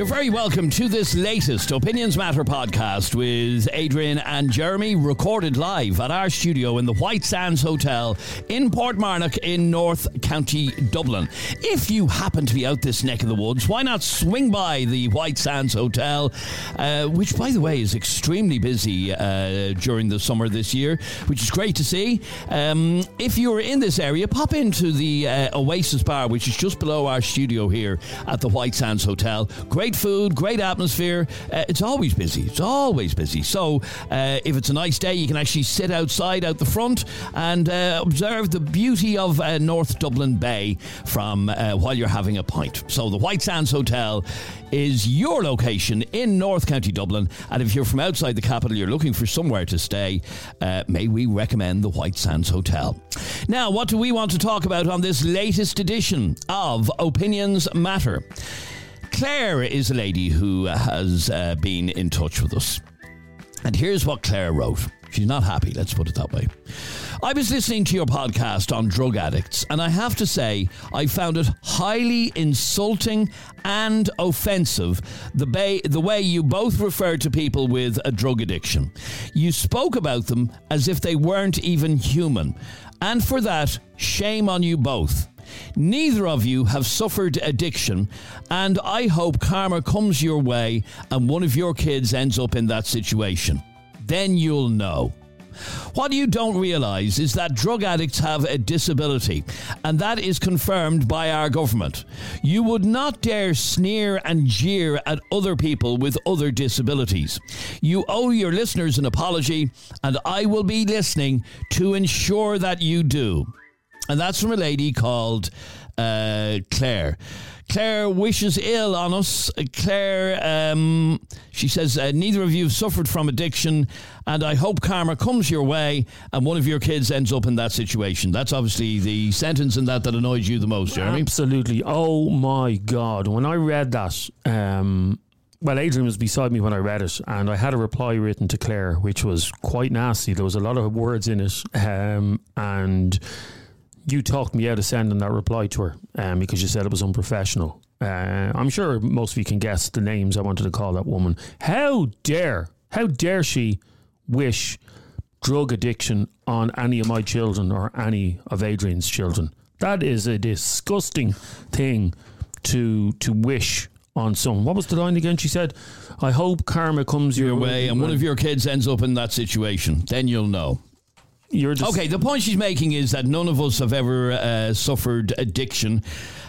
You're very welcome to this latest Opinions Matter podcast with Adrian and Jeremy, recorded live at our studio in the White Sands Hotel in Portmarnock in North County Dublin. If you happen to be out this neck of the woods, why not swing by the White Sands Hotel, uh, which, by the way, is extremely busy uh, during the summer this year, which is great to see. Um, if you're in this area, pop into the uh, Oasis Bar, which is just below our studio here at the White Sands Hotel. Great Great food, great atmosphere. Uh, it's always busy. It's always busy. So uh, if it's a nice day, you can actually sit outside out the front and uh, observe the beauty of uh, North Dublin Bay from uh, while you're having a pint. So the White Sands Hotel is your location in North County Dublin. And if you're from outside the capital, you're looking for somewhere to stay, uh, may we recommend the White Sands Hotel. Now, what do we want to talk about on this latest edition of Opinions Matter? Claire is a lady who has uh, been in touch with us. And here's what Claire wrote. She's not happy, let's put it that way. I was listening to your podcast on drug addicts, and I have to say, I found it highly insulting and offensive the, bay, the way you both referred to people with a drug addiction. You spoke about them as if they weren't even human. And for that, shame on you both. Neither of you have suffered addiction, and I hope karma comes your way and one of your kids ends up in that situation. Then you'll know. What you don't realize is that drug addicts have a disability, and that is confirmed by our government. You would not dare sneer and jeer at other people with other disabilities. You owe your listeners an apology, and I will be listening to ensure that you do. And that's from a lady called uh, Claire. Claire wishes ill on us. Claire, um, she says, uh, neither of you have suffered from addiction, and I hope karma comes your way and one of your kids ends up in that situation. That's obviously the sentence in that that annoys you the most, Jeremy. Absolutely. Oh my God. When I read that, um, well, Adrian was beside me when I read it, and I had a reply written to Claire, which was quite nasty. There was a lot of words in it, um, and you talked me out of sending that reply to her um, because you said it was unprofessional. Uh, I'm sure most of you can guess the names I wanted to call that woman. How dare, how dare she wish drug addiction on any of my children or any of Adrian's children? That is a disgusting thing to to wish on someone. What was the line again? She said, "I hope karma comes your, your way, and one of your kids ends up in that situation. Then you'll know." You're just okay. The point she's making is that none of us have ever uh, suffered addiction.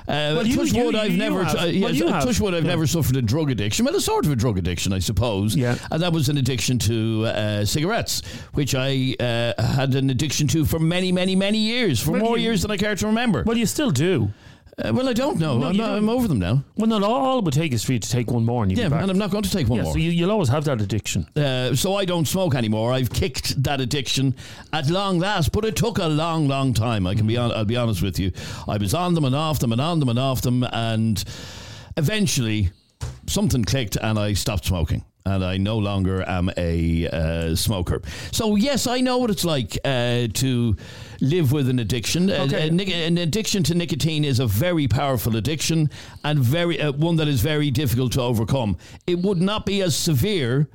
Uh, well, you, touch wood, I've never. Uh, yeah, well, touch wood, I've yeah. never suffered a drug addiction. Well, a sort of a drug addiction, I suppose. Yeah. And that was an addiction to uh, cigarettes, which I uh, had an addiction to for many, many, many years, for well, more you, years than I care to remember. Well, you still do. Uh, well, I don't know. No, I'm, not, I'm, over them now. Well, no, all it would take is for you to take one more, and yeah, and I'm not going to take one yeah, more. So you, will always have that addiction. Uh, so I don't smoke anymore. I've kicked that addiction at long last, but it took a long, long time. I can be on. I'll be honest with you. I was on them and off them and on them and off them, and eventually something clicked, and I stopped smoking and I no longer am a uh, smoker. So yes, I know what it's like uh, to live with an addiction. Okay. an addiction to nicotine is a very powerful addiction and very uh, one that is very difficult to overcome. It would not be as severe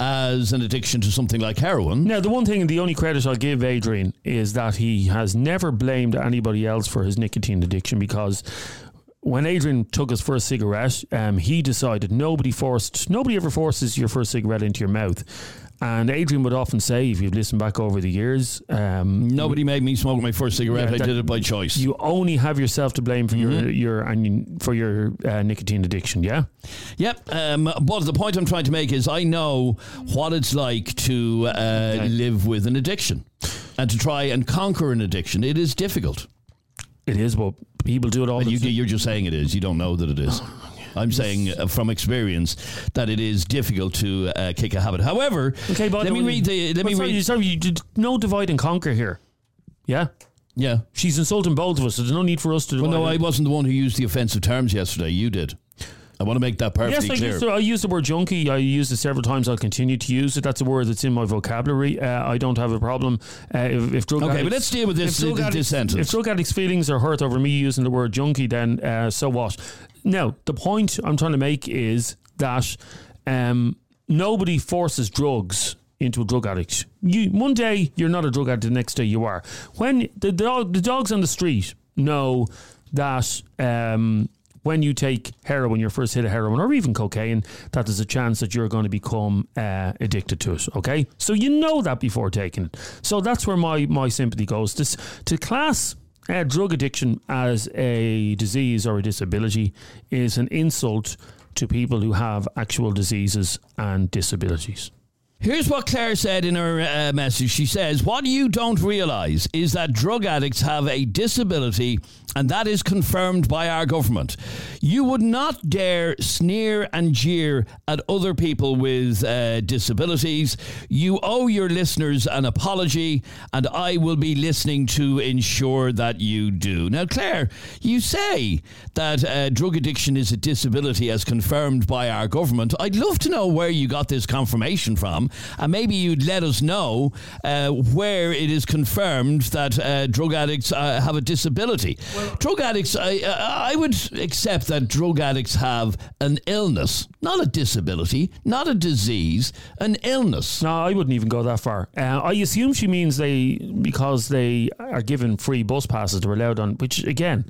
as an addiction to something like heroin. Now, the one thing, the only credit I'll give Adrian is that he has never blamed anybody else for his nicotine addiction because when Adrian took his first cigarette, um, he decided nobody forced, nobody ever forces your first cigarette into your mouth. And Adrian would often say, if you've listened back over the years, um, nobody made me smoke my first cigarette. Yeah, I did it by choice. You only have yourself to blame for mm-hmm. your your and for your uh, nicotine addiction. Yeah. Yep. Um, but the point I'm trying to make is, I know what it's like to uh, okay. live with an addiction and to try and conquer an addiction. It is difficult. It is, but people do it all. You, you're just saying it is. You don't know that it is. I'm saying uh, from experience that it is difficult to uh, kick a habit. However, okay, but let me read the. Let me sorry, read. Sorry, you did no divide and conquer here. Yeah. Yeah. She's insulting both of us, so there's no need for us to. Well, no, I wasn't the one who used the offensive terms yesterday. You did. I want to make that perfectly Yes, I clear. used, to, I used the word junkie. I used it several times. I'll continue to use it. That's a word that's in my vocabulary. Uh, I don't have a problem uh, if, if drug Okay, addicts, but let's deal with this- if drug this addicts- sentence. If drug addicts' feelings are hurt over me using the word junkie, then uh, so what? Now, the point I'm trying to make is that um, nobody forces drugs into a drug addict. You one day you're not a drug addict, the next day you are. When the dog, the dogs on the street know that um, when you take heroin, your first hit of heroin, or even cocaine, that there's a chance that you're going to become uh, addicted to it. Okay, so you know that before taking it. So that's where my my sympathy goes. This to class. Uh, drug addiction as a disease or a disability is an insult to people who have actual diseases and disabilities. Here's what Claire said in her uh, message. She says, What you don't realise is that drug addicts have a disability, and that is confirmed by our government. You would not dare sneer and jeer at other people with uh, disabilities. You owe your listeners an apology, and I will be listening to ensure that you do. Now, Claire, you say that uh, drug addiction is a disability as confirmed by our government. I'd love to know where you got this confirmation from, and maybe you'd let us know uh, where it is confirmed that uh, drug addicts uh, have a disability. drug addicts, I, I would accept that drug addicts have an illness, not a disability, not a disease, an illness. No, I wouldn't even go that far. Uh, I assume she means they because they are given free bus passes. They're allowed on, which again,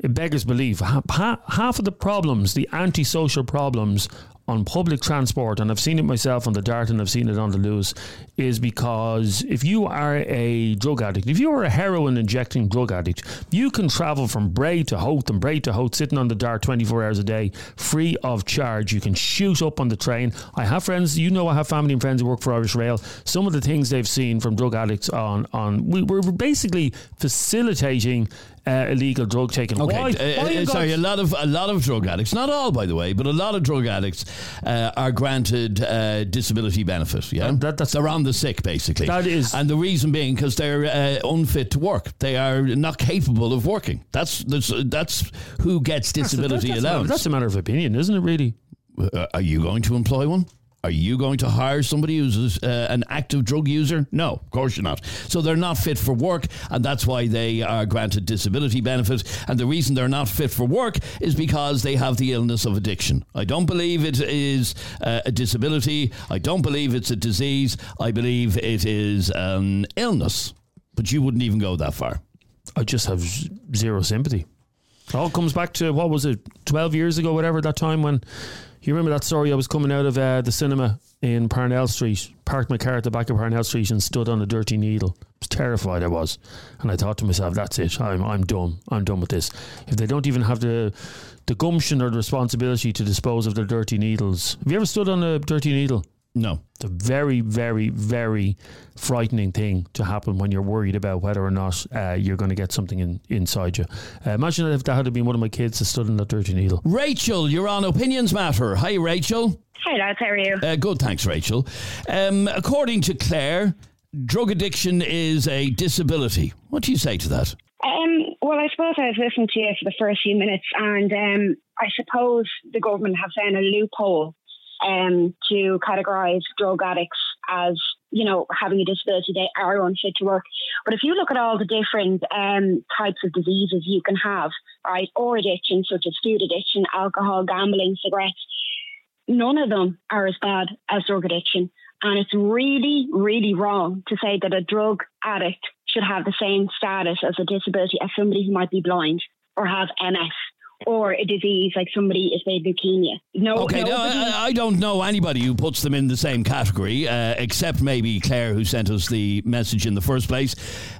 it beggars belief. Ha- ha- half of the problems, the antisocial problems on public transport, and I've seen it myself on the Dart and I've seen it on the Luas, is because if you are a drug addict, if you are a heroin injecting drug addict, you can travel from Bray to Howth and Bray to Howth, sitting on the Dart 24 hours a day, free of charge. You can shoot up on the train. I have friends, you know, I have family and friends who work for Irish Rail. Some of the things they've seen from drug addicts on, on we, we're basically facilitating uh, illegal drug taking. Okay, Why? uh, Why uh, sorry. A lot of a lot of drug addicts, not all, by the way, but a lot of drug addicts uh, are granted uh, disability benefit. Yeah, That- that- that's- they're on the sick, basically. That is- and the reason being because they're uh, unfit to work. They are not capable of working. That's that's, that's who gets disability that's, a matter, allowance. that's a matter of opinion, isn't it? Really? Are you going to employ one? Are you going to hire somebody who's uh, an active drug user? No, of course you're not. So they're not fit for work, and that's why they are granted disability benefit. And the reason they're not fit for work is because they have the illness of addiction. I don't believe it is uh, a disability. I don't believe it's a disease. I believe it is an illness. But you wouldn't even go that far. I just have zero sympathy. It all comes back to what was it, twelve years ago, whatever that time when you remember that story. I was coming out of uh, the cinema in Parnell Street, parked my car at the back of Parnell Street, and stood on a dirty needle. I was terrified. I was, and I thought to myself, "That's it. I'm I'm done. I'm done with this. If they don't even have the the gumption or the responsibility to dispose of their dirty needles, have you ever stood on a dirty needle?" No. It's a very, very, very frightening thing to happen when you're worried about whether or not uh, you're going to get something in, inside you. Uh, imagine if that had been one of my kids that stood in that dirty needle. Rachel, you're on Opinions Matter. Hi, Rachel. Hi lads, how are you? Uh, good, thanks, Rachel. Um, according to Claire, drug addiction is a disability. What do you say to that? Um, well, I suppose I was listening to you for the first few minutes, and um, I suppose the government have found a loophole um, to categorise drug addicts as you know having a disability. They are unfit to work. But if you look at all the different um, types of diseases you can have, right, or addiction such as food addiction, alcohol, gambling, cigarettes, none of them are as bad as drug addiction. And it's really, really wrong to say that a drug addict should have the same status as a disability as somebody who might be blind or have MS or a disease like somebody if they have leukemia. No, Okay, no, I, I don't know anybody who puts them in the same category, uh, except maybe Claire, who sent us the message in the first place.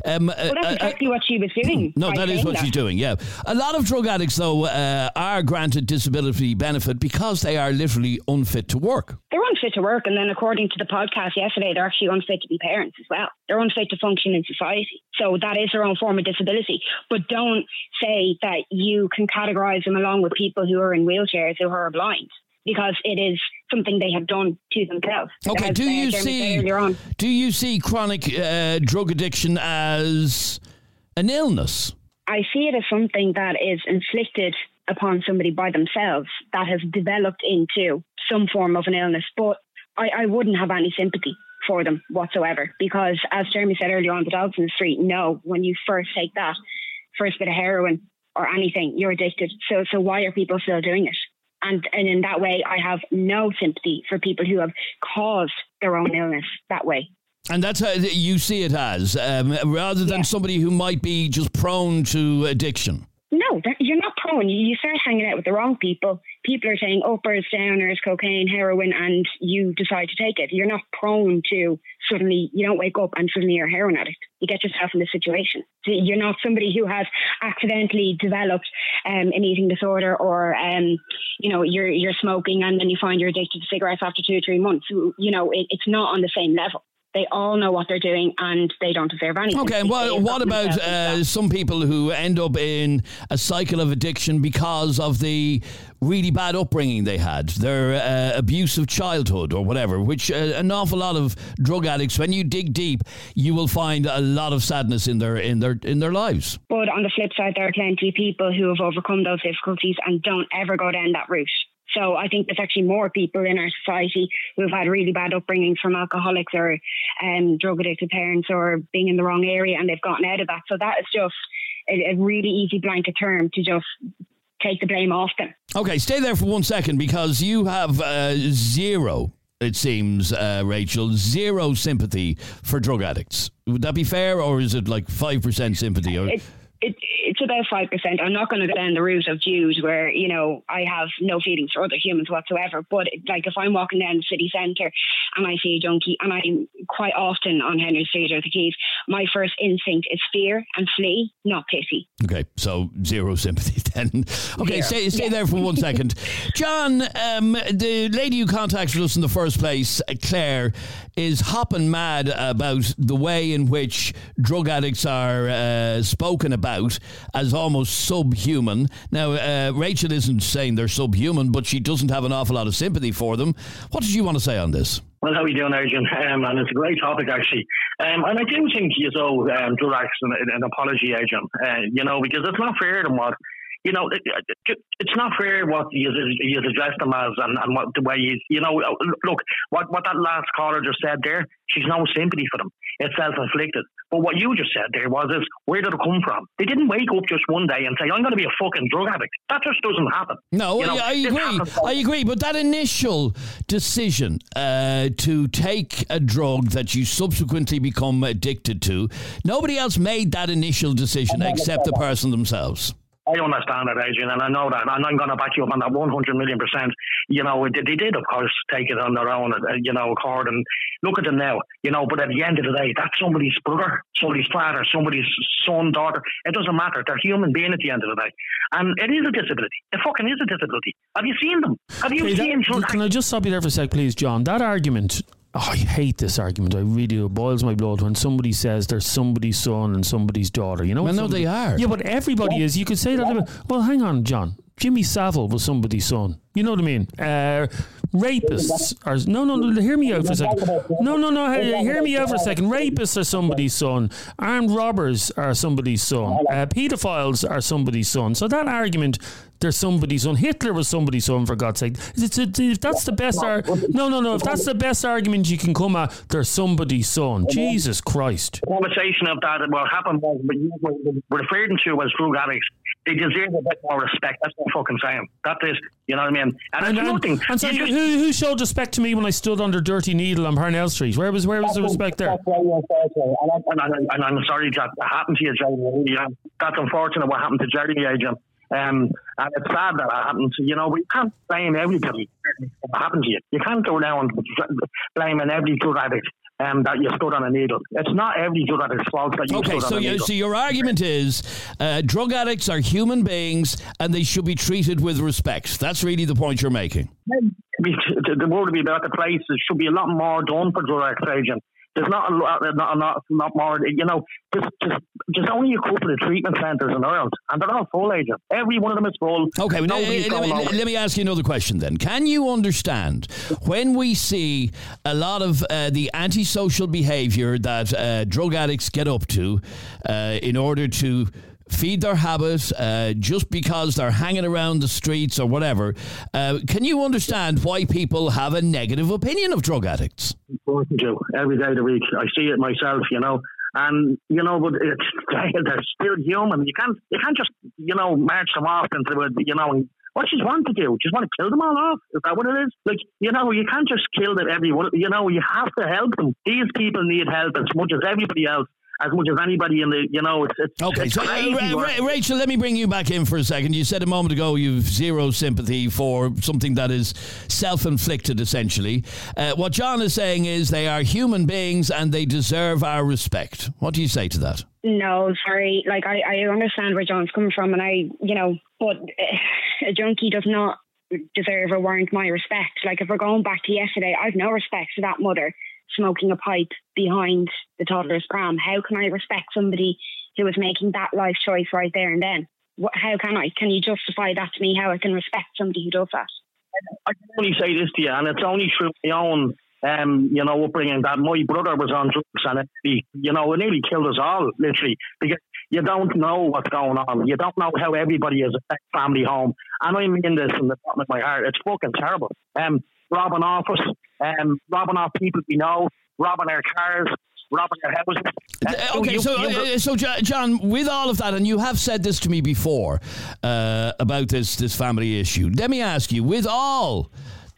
Um, uh, well, that's uh, exactly what she was doing. No, that is what that. she's doing. Yeah, a lot of drug addicts though uh, are granted disability benefit because they are literally unfit to work. They're unfit to work, and then according to the podcast yesterday, they're actually unfit to be parents as well. They're unfit to function in society. So that is their own form of disability. But don't say that you can categorise them along with people who are in wheelchairs who are blind. Because it is something they have done to themselves. Okay, do uh, you see on. do you see chronic uh, drug addiction as an illness? I see it as something that is inflicted upon somebody by themselves that has developed into some form of an illness. But I, I wouldn't have any sympathy for them whatsoever because, as Jeremy said earlier on, the dogs in the street know when you first take that first bit of heroin or anything, you're addicted. So, so why are people still doing it? And, and in that way, I have no sympathy for people who have caused their own illness that way. And that's how you see it as, um, rather than yeah. somebody who might be just prone to addiction. No, you're not prone. You start hanging out with the wrong people. People are saying uppers, downers, cocaine, heroin, and you decide to take it. You're not prone to suddenly, you don't wake up and suddenly you're a heroin addict. You get yourself in this situation. So you're not somebody who has accidentally developed um, an eating disorder or, um, you know, you're, you're smoking and then you find you're addicted to cigarettes after two or three months. You know, it, it's not on the same level they all know what they're doing and they don't deserve anything. Okay, well, what about uh, some people who end up in a cycle of addiction because of the really bad upbringing they had, their uh, abusive childhood or whatever, which uh, an awful lot of drug addicts, when you dig deep, you will find a lot of sadness in their in their in their lives. But on the flip side, there are plenty of people who have overcome those difficulties and don't ever go down that route. So I think there's actually more people in our society who've had really bad upbringings from alcoholics or um, drug addicted parents or being in the wrong area and they've gotten out of that. So that is just a, a really easy blanket term to just take the blame off them. Okay, stay there for one second because you have uh, zero it seems, uh, Rachel, zero sympathy for drug addicts. Would that be fair, or is it like 5% sympathy? Or? It, it, it's about 5%. I'm not going to go down the route of Jews where, you know, I have no feelings for other humans whatsoever. But like if I'm walking down the city centre and I see a junkie and I'm quite often on Henry Street or the Quays, my first instinct is fear and flee, not pity. Okay, so zero sympathy then. Okay, stay, stay yeah. there for one second. John, um, the lady who contacted us in the first place, Claire, is hopping mad about the way in which drug addicts are uh, spoken about as almost subhuman. Now, uh, Rachel isn't saying they're subhuman, but she doesn't have an awful lot of sympathy for them. What did you want to say on this? Well, how are you doing, Adrian? Um, and it's a great topic, actually. Um, and I do think you owe um, addicts an, an apology, Adrian. Uh, you know, because it's not fair to what you know, it's not fair what you you address them as and, and what the way you you know. Look, what what that last caller just said there, she's no sympathy for them. It's self inflicted. But what you just said there was is where did it come from? They didn't wake up just one day and say, I'm going to be a fucking drug addict. That just doesn't happen. No, you know, I, agree. I agree. But that initial decision uh, to take a drug that you subsequently become addicted to, nobody else made that initial decision except the person themselves. I understand that, Adrian, and I know that, and I'm going to back you up on that 100 million percent. You know, they, they did, of course, take it on their own, uh, you know, accord, and look at them now, you know. But at the end of the day, that's somebody's brother, somebody's father, somebody's son, daughter. It doesn't matter. They're human being at the end of the day, and it is a disability. It fucking is a disability. Have you seen them? Have you okay, seen? That, can I just stop you there for a sec, please, John? That argument Oh, I hate this argument. I really do. It boils my blood when somebody says they're somebody's son and somebody's daughter. You know, well, no, they are. Yeah, but everybody is. You could say that. Well, hang on, John. Jimmy Savile was somebody's son. You know what I mean? Uh, rapists are no, no, no. Hear me out for a second. No, no, no. Hear me out for a second. Rapists are somebody's son. Armed robbers are somebody's son. Uh, pedophiles are somebody's son. So that argument there's somebody's son. Hitler was somebody's son, for God's sake. It's, it's, if that's the best ar- no, no, no. If that's the best argument you can come at, there's somebody's son. Jesus Christ. The conversation of that, what happened was, you were referring to as drug addicts. They deserve a bit more respect. That's what I'm fucking saying. That is, you know what I mean? And, and, nothing. And so, just, who, who showed respect to me when I stood under Dirty Needle on Parnell Street? Where was where was the respect there? And, I, am sorry that happened to you, Jeremy. That's unfortunate what happened to Jeremy, Adrian. Eh, Um, and it's sad that it happened. You know, we can't blame everybody what happened to you. You can't go around blaming every drug addict um, that you stood on a needle. It's not every drug addict's fault that you okay, stood so on a needle. so your argument is uh, drug addicts are human beings and they should be treated with respect. That's really the point you're making. The word to be about the place, there should be a lot more done for drug addicts, agent. There's not a lot, not, not, not more. You know, just just just only a couple of treatment centres in Ireland, and they're all full agent. Every one of them is full. Okay, well, let, me, let, me, ask you another question then. Can you understand when we see a lot of uh, the antisocial behaviour that uh, drug addicts get up to uh, in order to feed their habit uh, just because they're hanging around the streets or whatever. Uh, can you understand why people have a negative opinion of drug addicts? Important to every day of the week. I see it myself, you know. And you know, but it's they're still human. You can't you can't just you know march them off into it. You know, what you want to do? Just want to kill them all off? Is that what it is? Like you know, you can't just kill them everyone. You know, you have to help them. These people need help as much as everybody else as much as anybody in the, you know, it's, it's okay. It's so, uh, Ra- Rachel, let me bring you back in for a second. You said a moment ago you've zero sympathy for something that is self-inflicted, essentially. Uh, what John is saying is they are human beings and they deserve our respect. What do you say to that? No, sorry. Like I, I understand where John's coming from, and I, you know, but uh, a junkie does not deserve or warrant my respect. Like if we're going back to yesterday, I've no respect for that mother smoking a pipe behind the toddler's pram. How can I respect somebody who is making that life choice right there and then? What, how can I? Can you justify that to me? How I can respect somebody who does that? I can only say this to you, and it's only through my own, um, you know, upbringing that my brother was on drugs, and it, you know, it nearly killed us all, literally, because you don't know what's going on. You don't know how everybody is a family home, and I mean this from the bottom of my heart. It's fucking terrible. Um, robbing off us, um, robbing off people we know, robbing our cars, robbing our houses. Uh, okay, so uh, so John, with all of that, and you have said this to me before uh, about this this family issue. Let me ask you, with all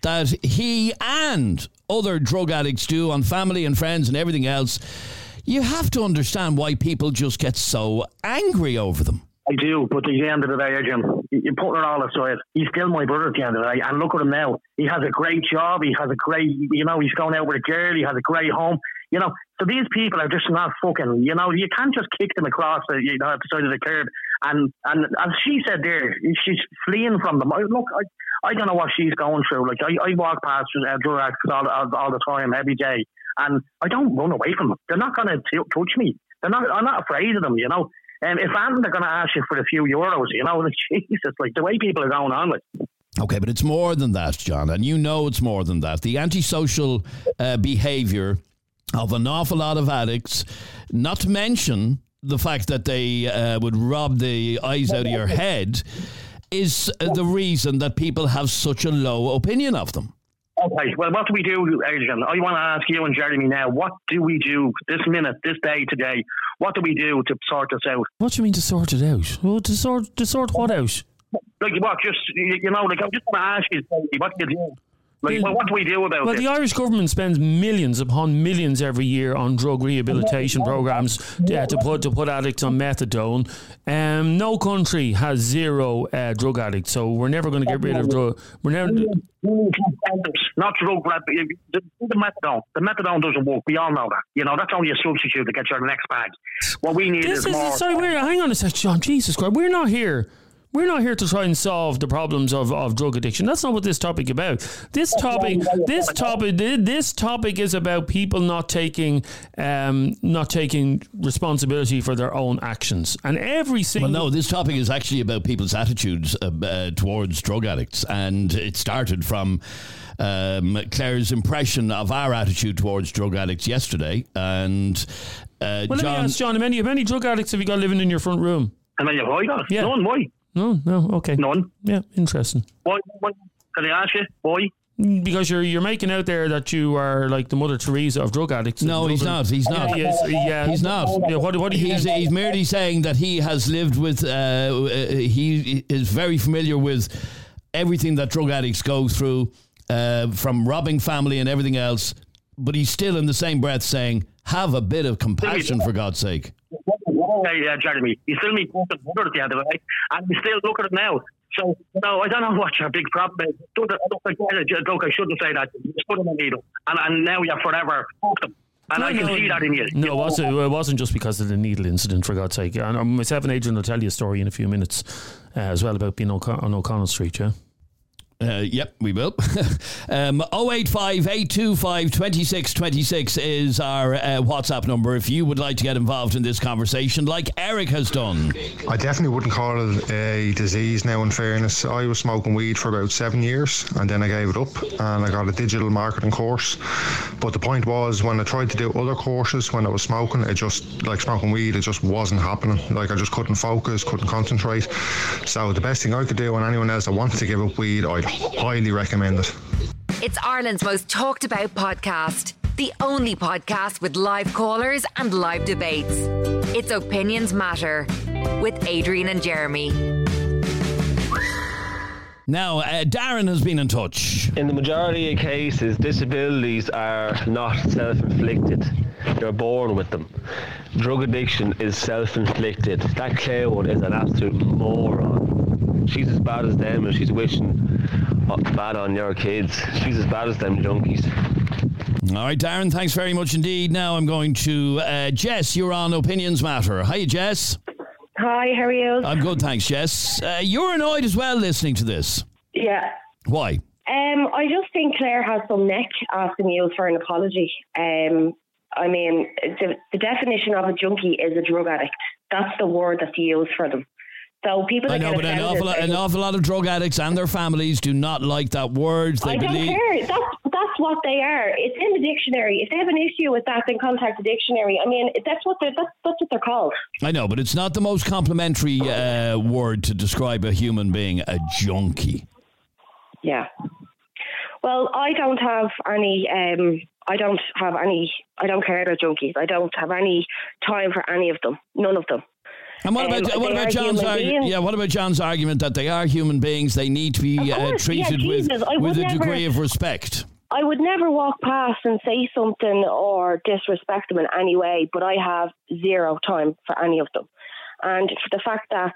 that he and other drug addicts do on family and friends and everything else, you have to understand why people just get so angry over them. I do, but at the end of the day, Jim, you're putting it all aside. He's still my brother at the end of the day. And look at him now. He has a great job. He has a great, you know, he's going out with a girl. He has a great home. You know, so these people are just not fucking, you know, you can't just kick them across the, you know, the side of the curb. And, and as she said there, she's fleeing from them. Look, I, I don't know what she's going through. Like, I, I walk past uh, addicts all, all, all the time, every day. And I don't run away from them. They're not going to touch me. They're not, I'm not afraid of them, you know. Um, if anything, they're going to ask you for a few euros, you know, Jesus, like the way people are going on with. Okay, but it's more than that, John, and you know it's more than that. The antisocial uh, behaviour of an awful lot of addicts, not to mention the fact that they uh, would rob the eyes out of your head, is uh, the reason that people have such a low opinion of them. Okay, well, what do we do, Adrian? I want to ask you and Jeremy now, what do we do this minute, this day, today? What do we do to sort this out? What do you mean to sort it out? Well, to sort, to sort what out? Like, what, just, you know, like, I just want to ask you, what do you do? Like, well, what do we do about it? well, the Irish government spends millions upon millions every year on drug rehabilitation programs uh, to put to put addicts on methadone. Um, no country has zero uh, drug addicts, so we're never going to get rid of drug. We're never. Not drug the, the methadone. The methadone doesn't work. We all know that. You know that's only a substitute to get your next bag. What we need this is, is more. Sorry, hang on a second, John. Jesus Christ, we're not here we're not here to try and solve the problems of, of drug addiction. That's not what this topic about. This topic, this topic, this topic is about people not taking, um, not taking responsibility for their own actions. And every single well, no, this topic is actually about people's attitudes uh, uh, towards drug addicts, and it started from. Um, Claire's impression of our attitude towards drug addicts yesterday, and uh, well, John, let me ask John: how many, how many drug addicts have you got living in your front room? How many have I got? Yeah. None. Why? No, no, okay. None. Yeah, interesting. Why? why? Can I ask you why? Because you're you're making out there that you are like the Mother Teresa of drug addicts. No, he's not. He's not. Yeah, he is, yeah. He's not. Yeah, what, what he's, he's merely saying that he has lived with. Uh, uh, he is very familiar with everything that drug addicts go through, uh, from robbing family and everything else. But he's still in the same breath saying, "Have a bit of compassion, for God's sake." Hey, uh, Jeremy, you still need fucking mother at the end of it, and you still look at it now. So, you know, I don't know what your big problem is. Look, I shouldn't say that. You just put them in needle, and, and now you're forever fucked them. And no, I can no, see that in you. No, it wasn't, it wasn't just because of the needle incident, for God's sake. And um, myself and Adrian will tell you a story in a few minutes uh, as well about being on O'Connell Street, yeah? Uh, yep, we will. um, 085 825 2626 is our uh, WhatsApp number if you would like to get involved in this conversation, like Eric has done. I definitely wouldn't call it a disease now, in fairness. I was smoking weed for about seven years and then I gave it up and I got a digital marketing course. But the point was, when I tried to do other courses when I was smoking, it just, like smoking weed, it just wasn't happening. Like I just couldn't focus, couldn't concentrate. So the best thing I could do, and anyone else that wanted to give up weed, I'd highly recommend it. It's Ireland's most talked about podcast. The only podcast with live callers and live debates. It's Opinions Matter with Adrian and Jeremy. Now, uh, Darren has been in touch. In the majority of cases, disabilities are not self inflicted, you're born with them. Drug addiction is self inflicted. That Claire one is an absolute moron. She's as bad as them and she's wishing bad on your kids. She's as bad as them junkies. All right, Darren, thanks very much indeed. Now I'm going to uh, Jess. You're on Opinions Matter. Hi, Jess. Hi, how are you? I'm good, thanks, Jess. Uh, you're annoyed as well listening to this. Yeah. Why? Um, I just think Claire has some neck asking you for an apology. Um, I mean, the, the definition of a junkie is a drug addict. That's the word that's used for them. So people. I know, but an awful, lot, an awful lot of drug addicts and their families do not like that word. They I don't believe. care. That's that's what they are. It's in the dictionary. If they have an issue with that, then contact the dictionary. I mean, that's what they're that's, that's what they're called. I know, but it's not the most complimentary uh, word to describe a human being. A junkie. Yeah. Well, I don't have any. Um, I don't have any. I don't care about junkies. I don't have any time for any of them. None of them. And what about Um, what about John's? Yeah, what about John's argument that they are human beings? They need to be uh, course, yeah, treated with Jesus, with a never- degree of respect. I would never walk past and say something or disrespect them in any way, but I have zero time for any of them. And for the fact that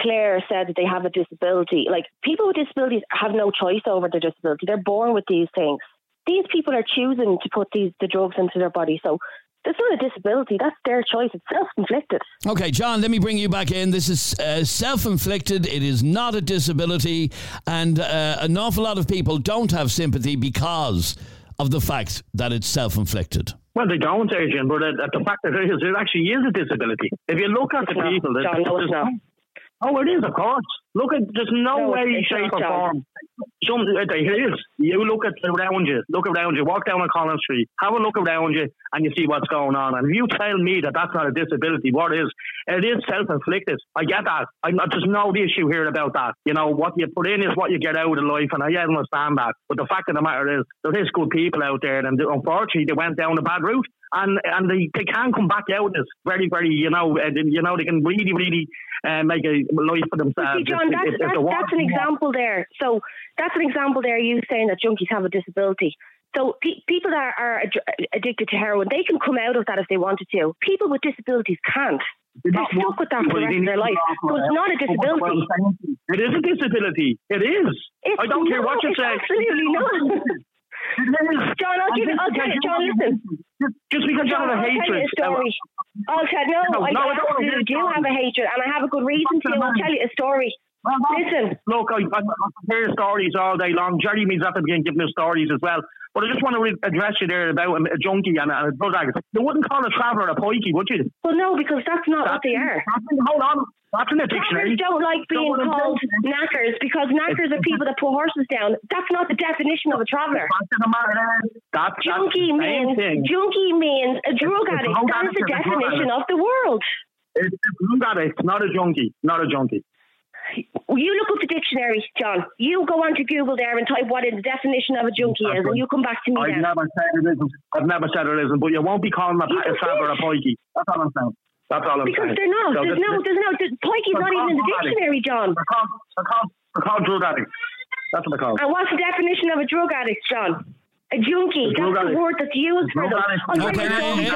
Claire said that they have a disability, like people with disabilities have no choice over their disability. They're born with these things. These people are choosing to put these the drugs into their body. So that's not a disability. That's their choice. It's self inflicted. Okay, John, let me bring you back in. This is uh, self inflicted, it is not a disability, and uh, an awful lot of people don't have sympathy because of the fact that it's self inflicted. Well, they don't, Adrian, but uh, the fact that it is, it actually is a disability. If you look at the not. people, that- John, no, it's not. Oh, it is, of course. Look at there's no, No, way, shape, or form. Some uh, it is. You look at around you. Look around you. Walk down on Collins Street. Have a look around you, and you see what's going on. And if you tell me that that's not a disability, what is? It is self-inflicted. I get that. I'm not. There's no issue here about that. You know what you put in is what you get out of life, and I understand that. But the fact of the matter is, there is good people out there, and unfortunately, they went down a bad route. And and they, they can come back out as very very you know uh, you know they can really really uh, make a life for themselves. See, John, if- that's, if- if that's, an example there. So that's an example there. You saying that junkies have a disability. So pe- people that are ad- addicted to heroin, they can come out of that if they wanted to. People with disabilities can't. They're stuck with that for the rest of their life. So it's not a disability. It is a disability. It is. It's I don't care what you It's say. absolutely not. John, I'll give. I'll tell you. John, listen. Just because you have a I'll tell hatred. you a story. I'll tell no, No, I no, I absolutely do have a hatred, and I have a good reason to. I'll tell you a story. Listen. Look, I, I, I hear stories all day long. Jeremy's at the beginning giving us stories as well. But I just want to re- address you there about a, junkie and a, a drug addict. You wouldn't call a traveller a pikey, would you? Well, no, because that's not what they are. Hold on. That's in the dictionary. Travelers don't like being called knackers because knackers are people that put horses down. That's not the definition of a traveller. Fact of the matter is, That's, that's Junkie same means thing. junkie means a drug addict. That is the addict, it's a drug definition of the world. It's a drug addict, not a junkie. Not a junkie. You look up the dictionary, John. You go onto Google there and type what the definition of a junkie is, and you come back to me I've then. never said it isn't. I've never said it isn't, but you won't be calling a, a a pikey. That's all I'm saying. That's all I'm Because saying. they're not. So There's this- no. There's no. The Pikey's not even in the dictionary, John. They're called, they're called, they're called drug addicts. That's what they're called. And what's the definition of a drug addict, John? A junkie. That's the word that's used for them. Okay, let, me,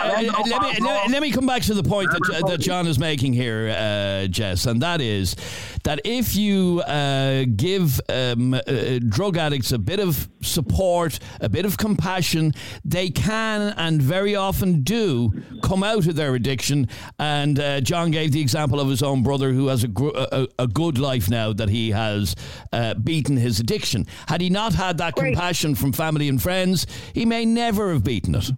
let, let, me come back to the point that, that John is making here, uh, Jess, and that is that if you uh, give um, uh, drug addicts a bit of support, a bit of compassion, they can and very often do come out of their addiction. And uh, John gave the example of his own brother who has a, gr- a, a good life now that he has uh, beaten his addiction. Had he not had that Great. compassion from family and friends, friends, he may never have beaten it.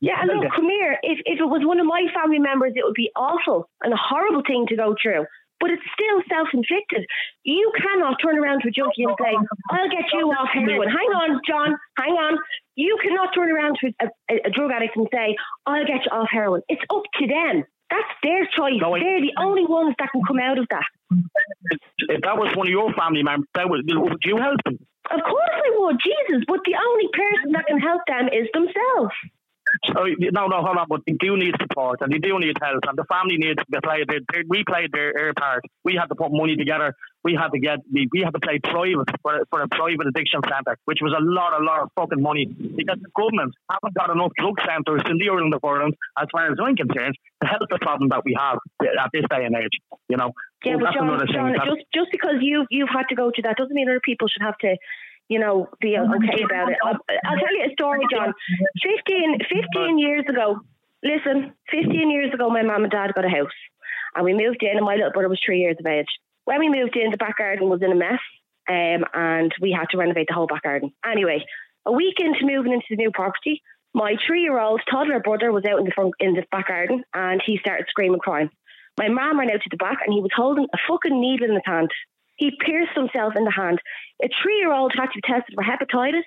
Yeah, look, come here. If, if it was one of my family members, it would be awful and a horrible thing to go through. But it's still self inflicted. You cannot turn around to a junkie and say, I'll get you off heroin. Hang on, John, hang on. You cannot turn around to a, a, a drug addict and say, I'll get you off heroin. It's up to them. That's their choice. No, They're the only ones that can come out of that. If that was one of your family members, that would, would you help them? Of course I would, Jesus. But the only person that can help them is themselves. So no, no, hold on. But they do need support, and they do need help, and the family needs to play. Their, their, we played their, their part. We had to put money together. We had to get. We, we had to play private for, for a private addiction centre, which was a lot, a lot of fucking money because the government haven't got enough drug centres in the island of Ireland, as far as I'm concerned, to help the problem that we have at this day and age. You know. Yeah, so but John, John just just because you you've had to go through that doesn't mean other people should have to you know, be okay about it. I'll, I'll tell you a story, John. 15, 15 years ago, listen, 15 years ago, my mum and dad got a house and we moved in, and my little brother was three years of age. When we moved in, the back garden was in a mess um, and we had to renovate the whole back garden. Anyway, a week into moving into the new property, my three year old toddler brother was out in the front in the back garden and he started screaming, crying. My mum ran out to the back and he was holding a fucking needle in his hand. He pierced himself in the hand. A three year old had to be tested for hepatitis,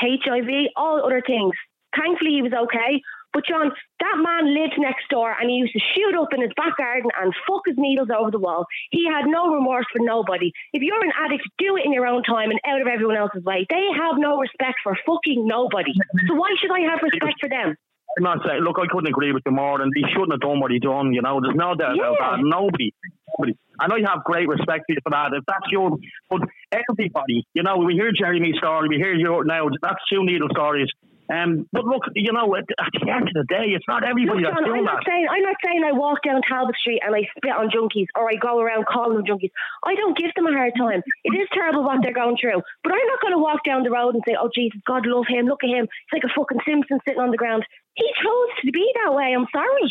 HIV, all other things. Thankfully, he was okay. But John, that man lived next door and he used to shoot up in his back garden and fuck his needles over the wall. He had no remorse for nobody. If you're an addict, do it in your own time and out of everyone else's way. They have no respect for fucking nobody. So why should I have respect for them? I'm not saying, look, I couldn't agree with you more, and he shouldn't have done what he done. You know, there's no doubt yeah. about that. Nobody, nobody. I know you have great respect for that. If that's your, but everybody, you know, we hear Jeremy's story, we hear your now. That's two needle stories. Um, but look, you know, at, at, the end of the day, it's not everybody look, John, that's doing I'm not that. Saying, I'm not saying I walk down Talbot Street and I spit on junkies or I go around calling them junkies. I don't give them a hard time. It is terrible what they're going through. But I'm not going to walk down the road and say, oh, Jesus, God love him. Look at him. it's like a fucking Simpson sitting on the ground. He chose to be that way. I'm sorry.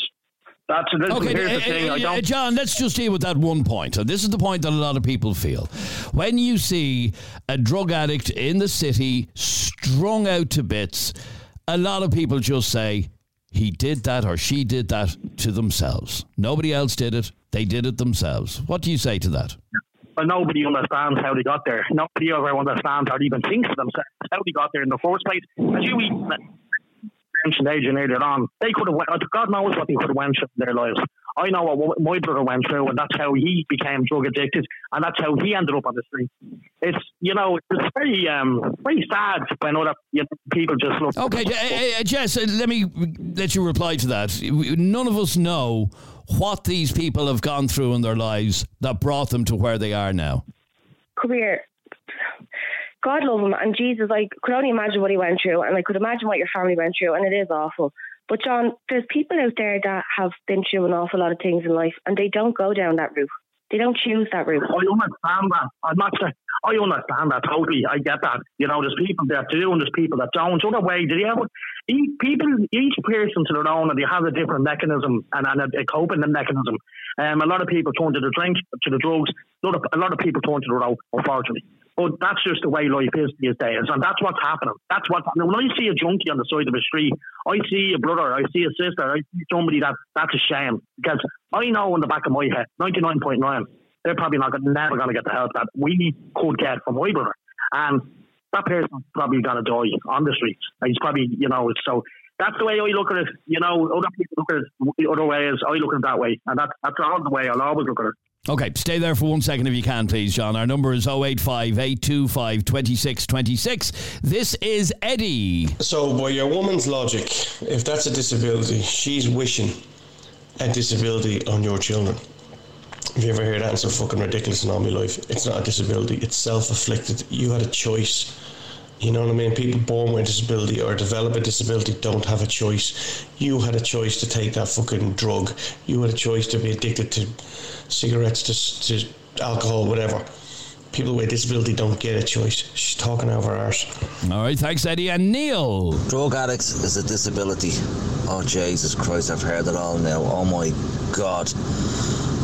That's okay, here's the thing. Uh, uh, John, let's just deal with that one point. So this is the point that a lot of people feel. When you see a drug addict in the city strung out to bits, a lot of people just say he did that or she did that to themselves. Nobody else did it. They did it themselves. What do you say to that? Well, nobody understands how they got there. Nobody ever understands or even thinks of themselves how they got there in the first place. As you mentioned Adrian earlier on, they could have went, God knows what they could have went through in their lives. I know what my brother went through, and that's how he became drug addicted, and that's how he ended up on the street. It's you know it's very um very sad when other you know, people just look. Okay, uh, uh, Jess, uh, let me let you reply to that. None of us know what these people have gone through in their lives that brought them to where they are now. Career. God love him, and Jesus, I could only imagine what he went through, and I could imagine what your family went through, and it is awful. But John, there's people out there that have been through an awful lot of things in life and they don't go down that route. They don't choose that route. I understand that. I'm not I understand that totally. I get that. You know, there's people that do and there's people that don't. Other way, did you ever each people each person to their own and they have a different mechanism and, and a, a coping mechanism. Um, a lot of people turn to the drink, to the drugs. A lot of, a lot of people turn to the road, unfortunately. But that's just the way life is these days, and that's what's happening. That's what when I see a junkie on the side of the street, I see a brother, I see a sister, I see somebody that that's a shame because I know in the back of my head, ninety nine point nine, they're probably not never going to get the help that we could get from my brother, and that person's probably going to die on the streets. He's probably, you know, so that's the way I look at it. You know, other people look at it other ways. I look at it that way, and that's that's the way I'll always look at it. Okay, stay there for one second if you can, please, John. Our number is 085 825 2626. This is Eddie. So, by your woman's logic, if that's a disability, she's wishing a disability on your children. Have you ever heard that? It's so fucking ridiculous in all my life. It's not a disability, it's self afflicted. You had a choice You know what I mean? People born with a disability or develop a disability don't have a choice. You had a choice to take that fucking drug. You had a choice to be addicted to cigarettes, to, to alcohol, whatever. People with disability don't get a choice. She's talking over ours. All right, thanks, Eddie. And Neil. Drug addicts is a disability. Oh, Jesus Christ, I've heard it all now. Oh, my God.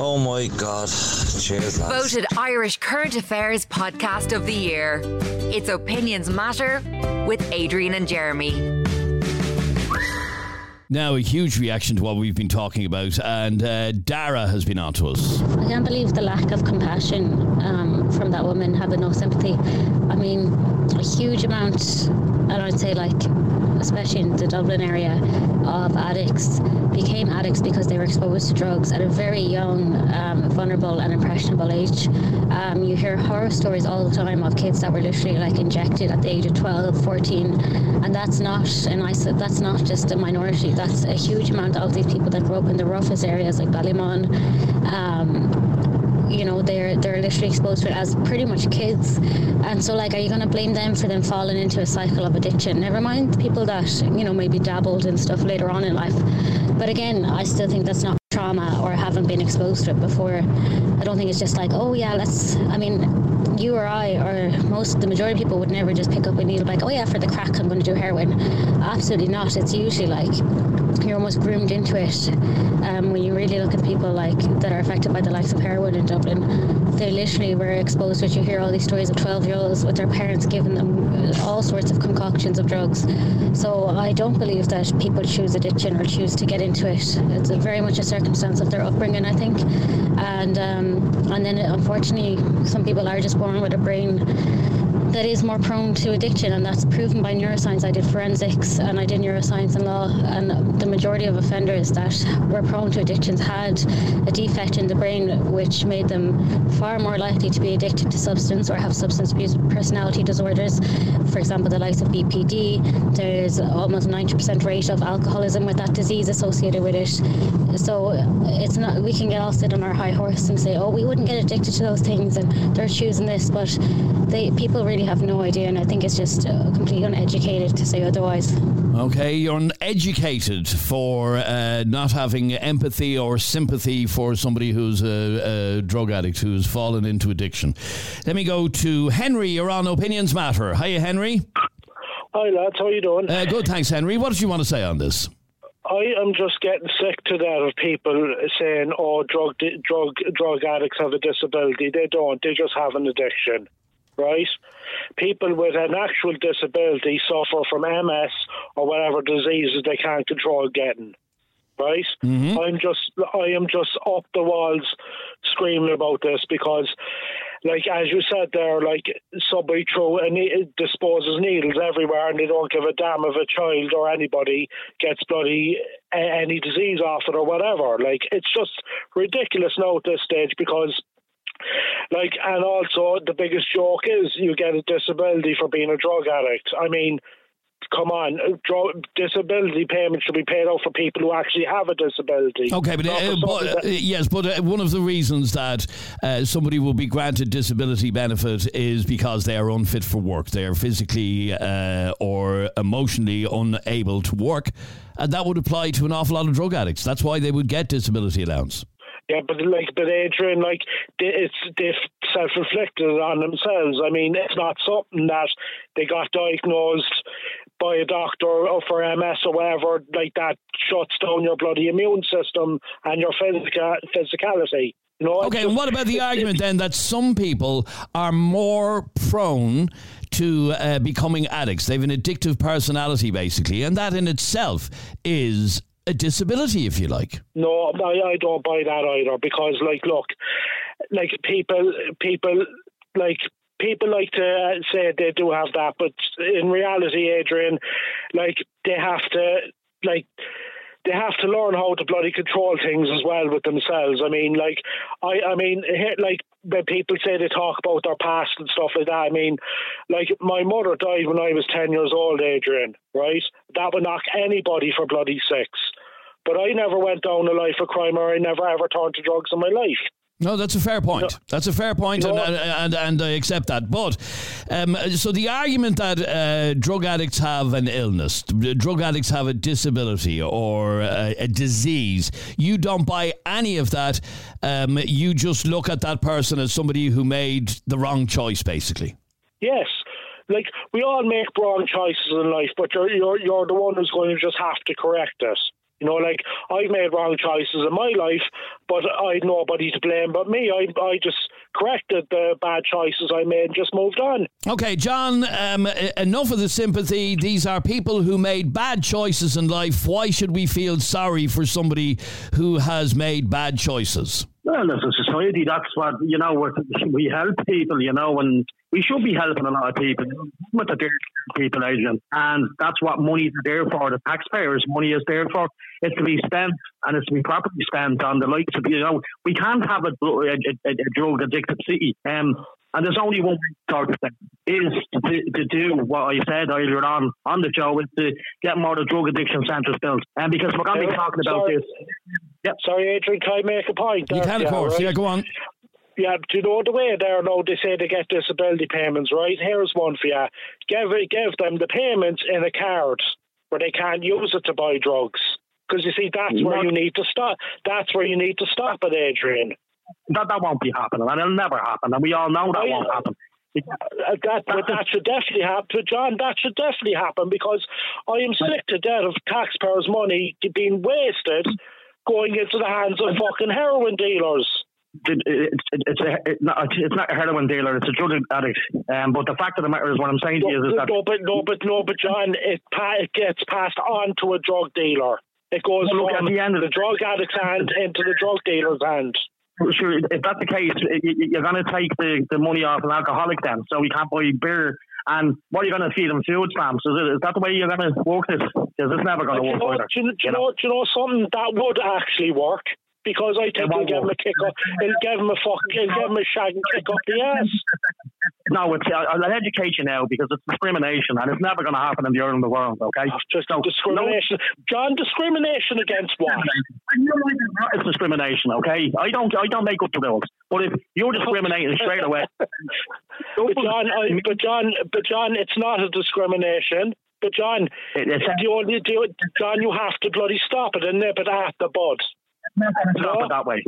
Oh my God. Cheers, lads. Voted Irish Current Affairs Podcast of the Year. It's Opinions Matter with Adrian and Jeremy. Now, a huge reaction to what we've been talking about, and uh, Dara has been on to us. I can't believe the lack of compassion um, from that woman, having no sympathy. I mean, a huge amount, and I'd say like especially in the Dublin area, of addicts became addicts because they were exposed to drugs at a very young, um, vulnerable, and impressionable age. Um, you hear horror stories all the time of kids that were literally like injected at the age of 12, 14, and that's not, and I said that's not just a minority. That's a huge amount of these people that grew up in the roughest areas like Ballymun. Um, you know they're they're literally exposed to it as pretty much kids. And so like are you going to blame them for them falling into a cycle of addiction? Never mind people that you know maybe dabbled in stuff later on in life. But again i still think that's not trauma or haven't been exposed to it before. I don't think it's just like oh yeah let's i mean you or I or most the majority of people would never just pick up a needle like oh yeah for the crack I'm going to do heroin. Absolutely not. It's usually like you're almost groomed into it. Um, when you really look at people like that are affected by the likes of heroin in Dublin, they literally were exposed to. You hear all these stories of 12 year olds with their parents giving them all sorts of concoctions of drugs. So I don't believe that people choose addiction or choose to get into it. It's very much a circumstance of their upbringing, I think. And um, and then unfortunately, some people are just born with a brain that is more prone to addiction, and that's proven by neuroscience. I did forensics and I did neuroscience and law, and the majority of offenders that were prone to addictions had a defect in the brain which made them far more likely to be addicted to substance or have substance abuse personality disorders. For example, the likes of BPD, there's almost 90% rate of alcoholism with that disease associated with it. So it's not, we can get all sit on our high horse and say, oh, we wouldn't get addicted to those things and they're choosing this, but they people really really have no idea, and I think it's just uh, completely uneducated to say otherwise. Okay, you're uneducated for uh, not having empathy or sympathy for somebody who's a, a, drug addict who's fallen into addiction. Let me go to Henry. You're on Opinions Matter. Hiya, Henry. Hi, lads. How you doing? Uh, good, thanks, Henry. What did you want to say on this? I am just getting sick to that of people saying, "Oh, drug drug drug addicts have a disability." They don't. They just have an addiction right? People with an actual disability suffer from MS or whatever diseases they can't control getting. Right? Mm-hmm. I'm just I am just up the walls screaming about this because like as you said there, like somebody throw and it disposes needles everywhere, and they don't give a damn if a child or anybody gets bloody any disease off it or whatever. Like it's just ridiculous now at this stage because like, and also the biggest joke is you get a disability for being a drug addict. I mean, come on, drug, disability payment should be paid out for people who actually have a disability. Okay, but, uh, but uh, yes, but uh, one of the reasons that uh, somebody will be granted disability benefit is because they are unfit for work. They are physically uh, or emotionally unable to work, and that would apply to an awful lot of drug addicts. That's why they would get disability allowance. Yeah, but like, but Adrian, like, it's they've self-inflicted on themselves. I mean, it's not something that they got diagnosed by a doctor or for MS or whatever. Like that shuts down your bloody immune system and your physical physicality. Know, okay, and what about the argument then that some people are more prone to uh, becoming addicts? They have an addictive personality, basically, and that in itself is a disability, if you like. No, I, don't buy that either because, like, look, like people, people, like people like to say they do have that, but in reality, Adrian, like they have to, like they have to learn how to bloody control things as well with themselves. I mean, like, I, I mean, like when people say they talk about their past and stuff like that. I mean, like my mother died when I was ten years old, Adrian. Right? That would knock anybody for bloody six. But I never went down a life of crime, or I never ever turned to drugs in my life. No, that's a fair point. No. That's a fair point, no. and, and, and I accept that. But um, so the argument that uh, drug addicts have an illness, drug addicts have a disability or a, a disease, you don't buy any of that. Um, you just look at that person as somebody who made the wrong choice, basically. Yes, like we all make wrong choices in life, but you're you're you're the one who's going to just have to correct it. You know, like I've made wrong choices in my life, but I had nobody to blame but me. I I just corrected the bad choices I made and just moved on. Okay, John, um, enough of the sympathy. These are people who made bad choices in life. Why should we feel sorry for somebody who has made bad choices? Well, as a society, that's what, you know, we help people, you know, and we should be helping a lot of people. With the people, Adrian, and that's what money is there for. The taxpayers' money is there for. It's to be spent, and it's to be properly spent on the likes of you know. We can't have a, a, a, a drug addicted city. Um, and there's only one sort of thing is to, to, do what I said earlier on on the show is to get more of the drug addiction centres built. And because we're going to be talking about sorry. this. Yep. Sorry, Adrian, can I make a point? You can, of course. Right? Yeah, go on. Yeah, do you know the way there now they say they get disability payments, right? Here's one for you. Give give them the payments in a card where they can't use it to buy drugs. Because you see, that's where you need to stop. That's where you need to stop it, Adrian. That that won't be happening, and it'll never happen, and we all know that won't happen. Uh, that, but that should definitely happen, John. That should definitely happen because I am sick to death of taxpayers' money being wasted going into the hands of fucking heroin dealers. It, it, it, it's a, it's not a heroin dealer, it's a drug addict. Um, but the fact of the matter is, what I'm saying no, to you is, that no, but no, but no, but John, it it gets passed on to a drug dealer. It goes well, from the, end of the drug addict's hand into the drug dealer's hand. Sure, if that's the case, you're going to take the, the money off an alcoholic then, so we can't buy beer. And what are you going to feed them? Food stamps? Is, it, is that the way you're going to work this? Because it's never going to work. Know, do, you, do, you know, do you know something that would actually work? Because I think he'll give him a kick up. He'll give him a fuck. He'll give him a shag and kick up the ass. No, it's uh, I'll educate you now because it's discrimination and it's never going to happen in the Ireland of the world. Okay, it's just so, discrimination. No, John, discrimination against what? It's discrimination. Okay, I don't I don't make up the rules. But if you're discriminating straight away, but John, I, but John, but John, it's not a discrimination. But John, it's, the only, John, you have to bloody stop it and nip it at the bud no. that way.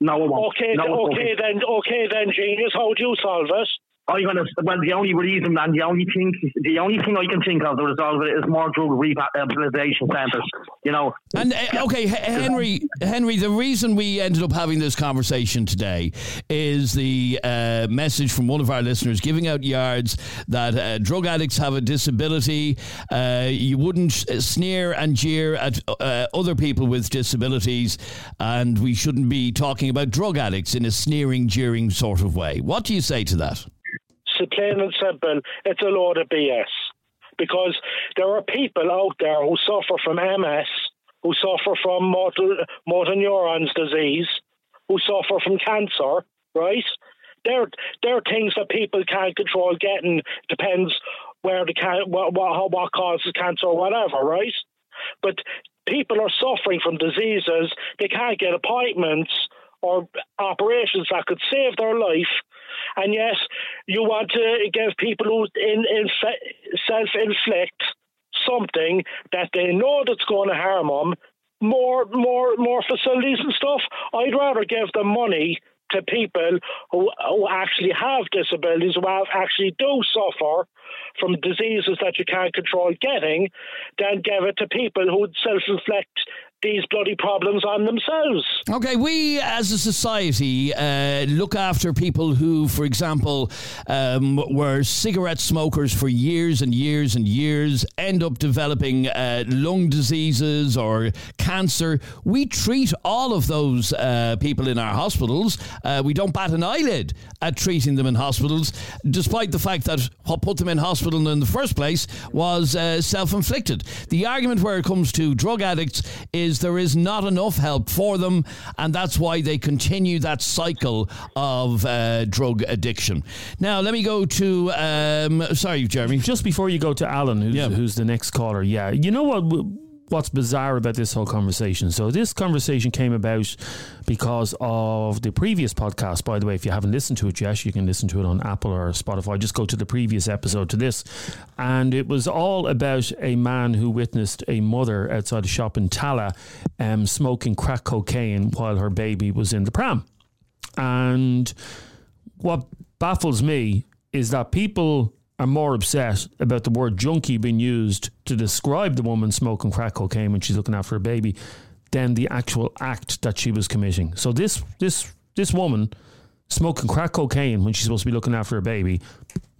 No, won't. Okay, no, okay then. Okay then, genius. How do you solve it? I'm gonna. Well, the only reason and the only thing, the only thing I can think of to resolve it is more drug rehabilitation centres. You know. And uh, okay, Henry, Henry, the reason we ended up having this conversation today is the uh, message from one of our listeners giving out yards that uh, drug addicts have a disability. Uh, you wouldn't sneer and jeer at uh, other people with disabilities, and we shouldn't be talking about drug addicts in a sneering, jeering sort of way. What do you say to that? Plain and simple, it's a load of BS. Because there are people out there who suffer from MS, who suffer from motor, motor neurons disease, who suffer from cancer, right? There, there are things that people can't control getting. Depends where the can, what, what, what causes cancer or whatever, right? But people are suffering from diseases. They can't get appointments or operations that could save their life and yes, you want to give people who in, in self inflict something that they know that's going to harm them more more more facilities and stuff. I'd rather give them money to people who, who actually have disabilities, who have, actually do suffer from diseases that you can't control getting, than give it to people who self inflict these bloody problems on themselves. Okay, we as a society uh, look after people who, for example, um, were cigarette smokers for years and years and years, end up developing uh, lung diseases or cancer. We treat all of those uh, people in our hospitals. Uh, we don't bat an eyelid at treating them in hospitals, despite the fact that what put them in hospital in the first place was uh, self inflicted. The argument where it comes to drug addicts is is there is not enough help for them, and that's why they continue that cycle of uh, drug addiction. Now, let me go to. Um, sorry, Jeremy. Just before you go to Alan, who's, yeah. who's the next caller. Yeah, you know what? What's bizarre about this whole conversation. So this conversation came about because of the previous podcast. By the way, if you haven't listened to it yet, you can listen to it on Apple or Spotify. Just go to the previous episode to this, and it was all about a man who witnessed a mother outside a shop in Tallaght um, smoking crack cocaine while her baby was in the pram. And what baffles me is that people are more upset about the word junkie being used to describe the woman smoking crack cocaine when she's looking after her baby than the actual act that she was committing. So this this this woman smoking crack cocaine when she's supposed to be looking after her baby.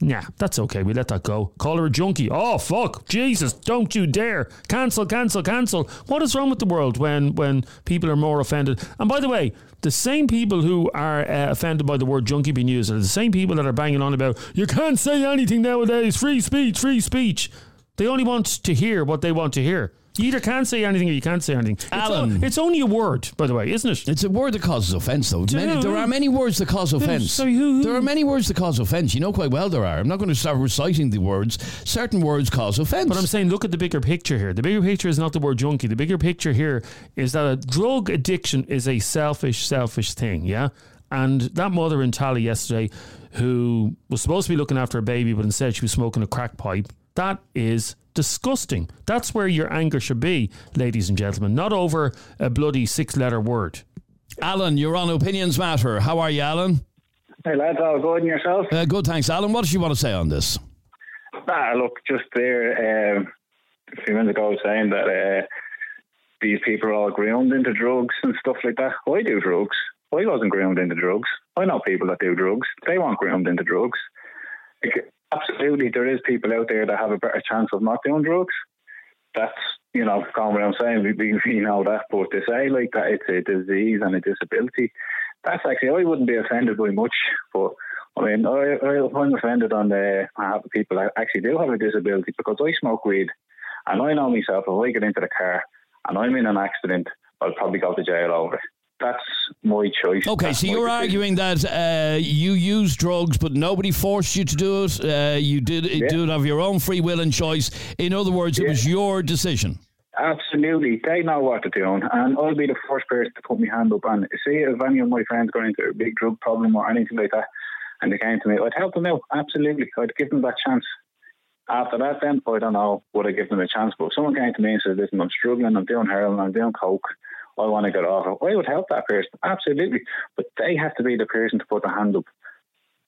Nah, that's okay. We let that go. Call her a junkie. Oh fuck, Jesus! Don't you dare cancel, cancel, cancel. What is wrong with the world when when people are more offended? And by the way, the same people who are uh, offended by the word junkie being used are the same people that are banging on about you can't say anything nowadays. Free speech, free speech. They only want to hear what they want to hear. You either can't say anything or you can't say anything. It's, Alan. o- it's only a word, by the way, isn't it? It's a word that causes offence, though. Many, there are many words that cause offence. sorry, who- who- There are many words that cause offence. You know quite well there are. I'm not going to start reciting the words. Certain words cause offence. But I'm saying, look at the bigger picture here. The bigger picture is not the word junkie. The bigger picture here is that a drug addiction is a selfish, selfish thing. Yeah. And that mother in Tallaght yesterday, who was supposed to be looking after her baby, but instead she was smoking a crack pipe, that is disgusting. That's where your anger should be, ladies and gentlemen, not over a bloody six letter word. Alan, you're on Opinions Matter. How are you, Alan? Hey lads, all good and yourself? Uh, good, thanks, Alan. What did you want to say on this? Ah, look, just there um, a few minutes ago saying that uh, these people are all groomed into drugs and stuff like that. I do drugs. I wasn't groomed into drugs. I know people that do drugs. They weren't groomed into drugs. Like, absolutely, there is people out there that have a better chance of not doing drugs. That's, you know, going I'm saying, we, we, we know that. But to say like that it's a disease and a disability, that's actually, I wouldn't be offended by much. But I mean, I, I, I'm offended on the uh, people that actually do have a disability because I smoke weed and I know myself, if I get into the car and I'm in an accident, I'll probably go to jail over it. That's my choice. Okay, That's so you're decision. arguing that uh, you use drugs, but nobody forced you to do it. Uh, you did it, do it of your own free will and choice. In other words, it was your decision. Absolutely, they know what they're doing, and I'll be the first person to put my hand up and see if any of my friends got into a big drug problem or anything like that, and they came to me, I'd help them out. Absolutely, I'd give them that chance. After that, then I don't know would I give them a chance, but if someone came to me and said, "Listen, I'm struggling, I'm doing heroin, I'm doing coke, I want to get off it," I would help that person. Absolutely, but they have to be the person to put the hand up.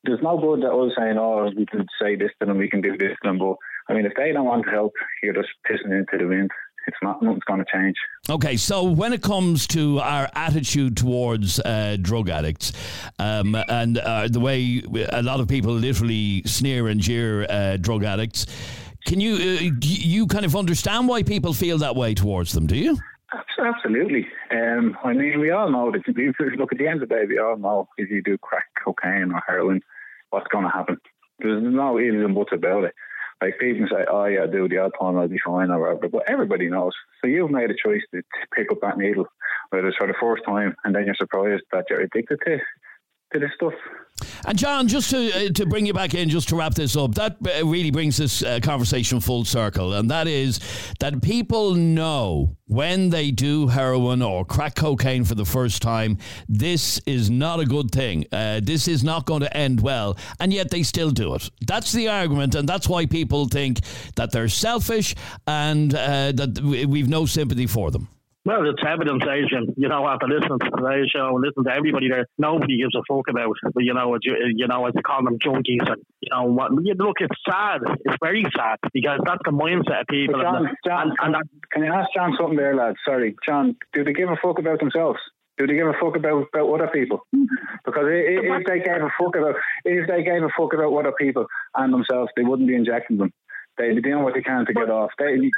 There's no good that us saying, "Oh, we can say this to them, we can do this to them," but I mean, if they don't want help, you're just pissing into the wind. It's not nothing's going to change. Okay, so when it comes to our attitude towards uh, drug addicts, um, and uh, the way a lot of people literally sneer and jeer uh, drug addicts, can you uh, you kind of understand why people feel that way towards them? Do you? Abs- Absolutely. Um, I mean, we all know that if you look at the end of the day, we all know if you do crack cocaine or heroin, what's going to happen. There's no ifs and buts about it. Like people say, oh yeah, do the odd time, I'll be fine or whatever. But everybody knows. So you've made a choice to to pick up that needle, whether it's for the first time, and then you're surprised that you're addicted to to this stuff. And John, just to uh, to bring you back in, just to wrap this up, that uh, really brings this uh, conversation full circle, and that is that people know when they do heroin or crack cocaine for the first time, this is not a good thing. Uh, this is not going to end well, and yet they still do it. That's the argument, and that's why people think that they're selfish and uh, that we- we've no sympathy for them. Well, it's evidence, Adrian. You know, after listening to today's show and listening to everybody there, nobody gives a fuck about. But you know, you, you know, as they call them junkies, and you know what? Look, it's sad. It's very sad because that's the mindset of people. John, and, John, and, and that, can you ask John something there, lad? Sorry, John. Do they give a fuck about themselves? Do they give a fuck about, about other people? Because i- i- if they gave a fuck about if they gave a fuck about other people and themselves, they wouldn't be injecting them. They'd be doing what they can to get off. They,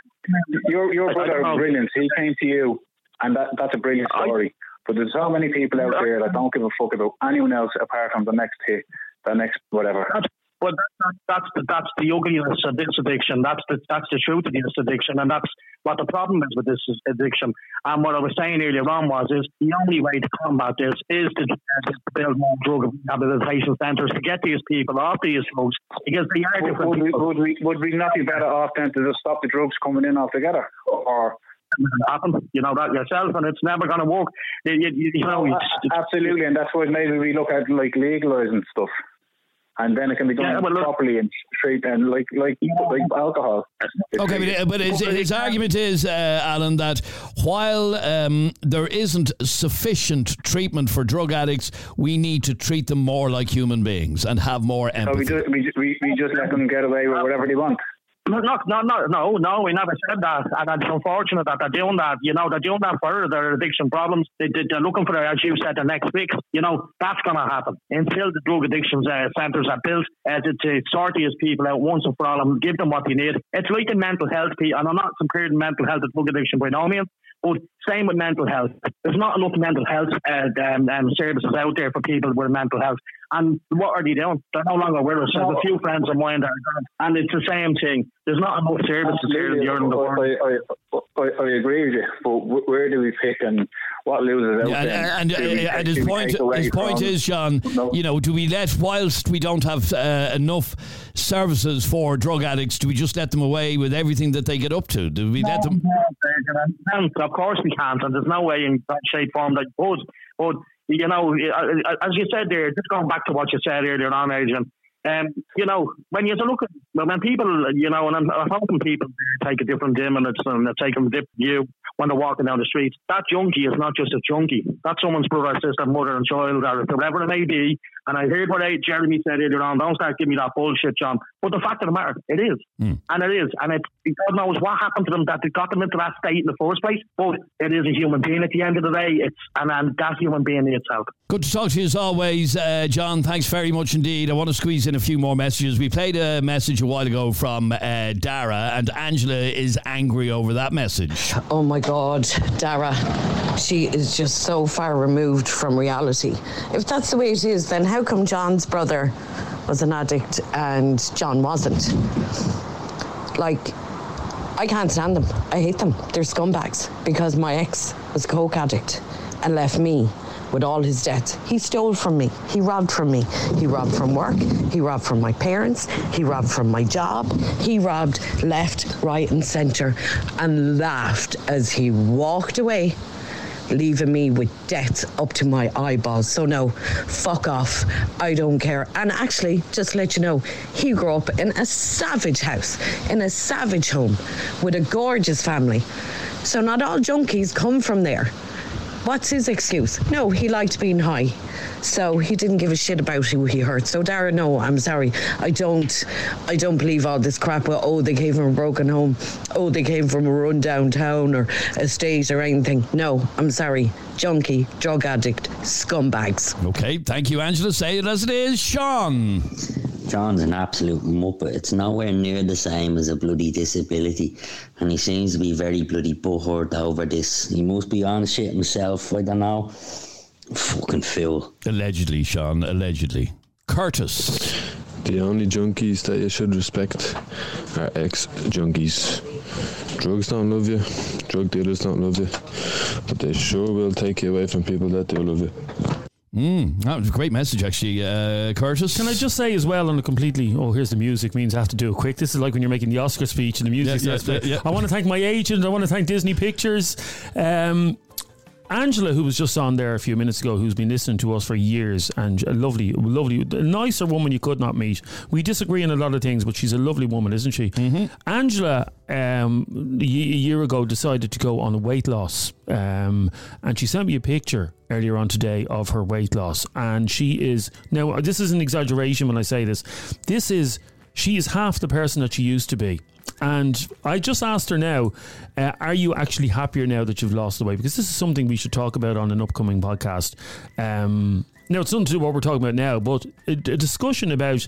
your your brother don't brilliant. He came to you, and that that's a brilliant story. But there's so many people out there that don't give a fuck about anyone else apart from the next hit, the next whatever. That, that, that's the that's the ugliness of this addiction. That's the that's the truth of this addiction, and that's what the problem is with this addiction. And what I was saying earlier on was is the only way to combat this is to, uh, build more drug rehabilitation centres to get these people off these drugs because they are different Would we, would we would we not be better off then to just stop the drugs coming in altogether, or happen. You know that yourself, and it's never going to work. You, you, you know, no, absolutely, and that's why maybe we look at like legalizing stuff and then it can be done yeah, well, properly and straight and like like like alcohol. Okay, but, but his, his argument is, uh, Alan, that while um, there isn't sufficient treatment for drug addicts, we need to treat them more like human beings and have more empathy. So we, just, we, we just let them get away with whatever they want. No, no, no, no, no, we never said that. And it's unfortunate that they're doing that. You know, they're doing that for their addiction problems. They, are looking for, as you said, the next fix. You know, that's going to happen. Until the drug addictions uh, centres are built uh, to, to sort these people out once and for all and give them what they need. It's like in mental health, and I'm not comparing mental health to drug addiction by no means. But same with mental health. There's not enough mental health uh, um, um, services out there for people with mental health. And what are they doing? They're no longer with us. There's a few friends of mine that are gone, and it's the same thing. There's not enough services here in the world. I, I, I, agree with you, but where do we pick and what loses out? Yeah, and, and, uh, and his point, his point is, John. No. You know, do we let whilst we don't have uh, enough services for drug addicts, do we just let them away with everything that they get up to? Do we no, let them? Uh, of course we can't, and there's no way in that shape form that would. But you know, uh, as you said there, just going back to what you said earlier on, Adrian, um, you know, when you look at when people, you know, and I'm, I'm hoping people take a different dim and it's and take a different view when they're walking down the street. That junkie is not just a junkie. That's someone's brother, sister, mother, and child, or whatever it may be. And I heard what Jeremy said earlier on. Don't start giving me that bullshit, John. But the fact of the matter, it is, mm. and it is, and it, God knows what happened to them that they got them into that state in the first place. But it is a human being at the end of the day. It's and, and that human being itself. Good to talk to you as always, uh, John. Thanks very much indeed. I want to squeeze in a few more messages. We played a message a while ago from uh, Dara, and Angela is angry over that message. Oh my God, Dara. She is just so far removed from reality. If that's the way it is, then how come John's brother was an addict and John wasn't? Like, I can't stand them. I hate them. They're scumbags because my ex was a coke addict and left me with all his debts. He stole from me. He robbed from me. He robbed from work. He robbed from my parents. He robbed from my job. He robbed left, right, and centre and laughed as he walked away leaving me with debts up to my eyeballs. So no, fuck off. I don't care. And actually, just let you know, he grew up in a savage house, in a savage home, with a gorgeous family. So not all junkies come from there. What's his excuse? No, he liked being high. So he didn't give a shit about who he hurt. So Dara, no, I'm sorry. I don't I don't believe all this crap well, oh they came from a broken home, oh they came from a run down town or a estate or anything. No, I'm sorry. Junkie, drug addict, scumbags. Okay, thank you, Angela. Say it as it is, Sean. John's an absolute muppet. It's nowhere near the same as a bloody disability, and he seems to be very bloody butthurt over this. He must be on shit himself. I don't know. Fucking fool. Allegedly, Sean. Allegedly. Curtis. The only junkies that you should respect are ex junkies. Drugs don't love you, drug dealers don't love you, but they sure will take you away from people that do love you. Mm, that was a great message, actually, uh, Curtis. Can I just say as well, on a completely, oh, here's the music means I have to do it quick. This is like when you're making the Oscar speech and the music yeah, yeah, yeah, I want to thank my agent. I want to thank Disney Pictures. Um, Angela, who was just on there a few minutes ago, who's been listening to us for years, and a lovely, lovely, a nicer woman you could not meet. We disagree on a lot of things, but she's a lovely woman, isn't she? Mm-hmm. Angela, um, a year ago, decided to go on a weight loss, um, and she sent me a picture earlier on today of her weight loss, and she is now. This is an exaggeration when I say this. This is she is half the person that she used to be. And I just asked her now, uh, are you actually happier now that you've lost the weight? Because this is something we should talk about on an upcoming podcast. Um, now, it's nothing to do what we're talking about now, but a, a discussion about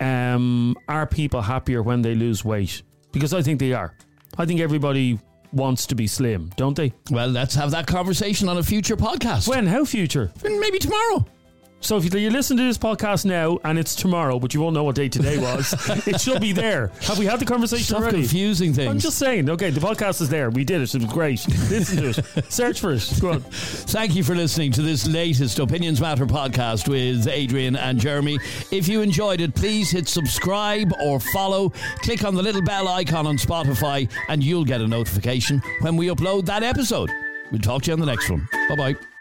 um, are people happier when they lose weight? Because I think they are. I think everybody wants to be slim, don't they? Well, let's have that conversation on a future podcast. When? How future? Maybe tomorrow. So if you, you listen to this podcast now and it's tomorrow, but you won't know what day today was, it should be there. Have we had the conversation Stop already? confusing things. I'm just saying. Okay, the podcast is there. We did it. It was great. Listen to it. Search for it. Go on. Thank you for listening to this latest Opinions Matter podcast with Adrian and Jeremy. If you enjoyed it, please hit subscribe or follow. Click on the little bell icon on Spotify and you'll get a notification when we upload that episode. We'll talk to you on the next one. Bye bye.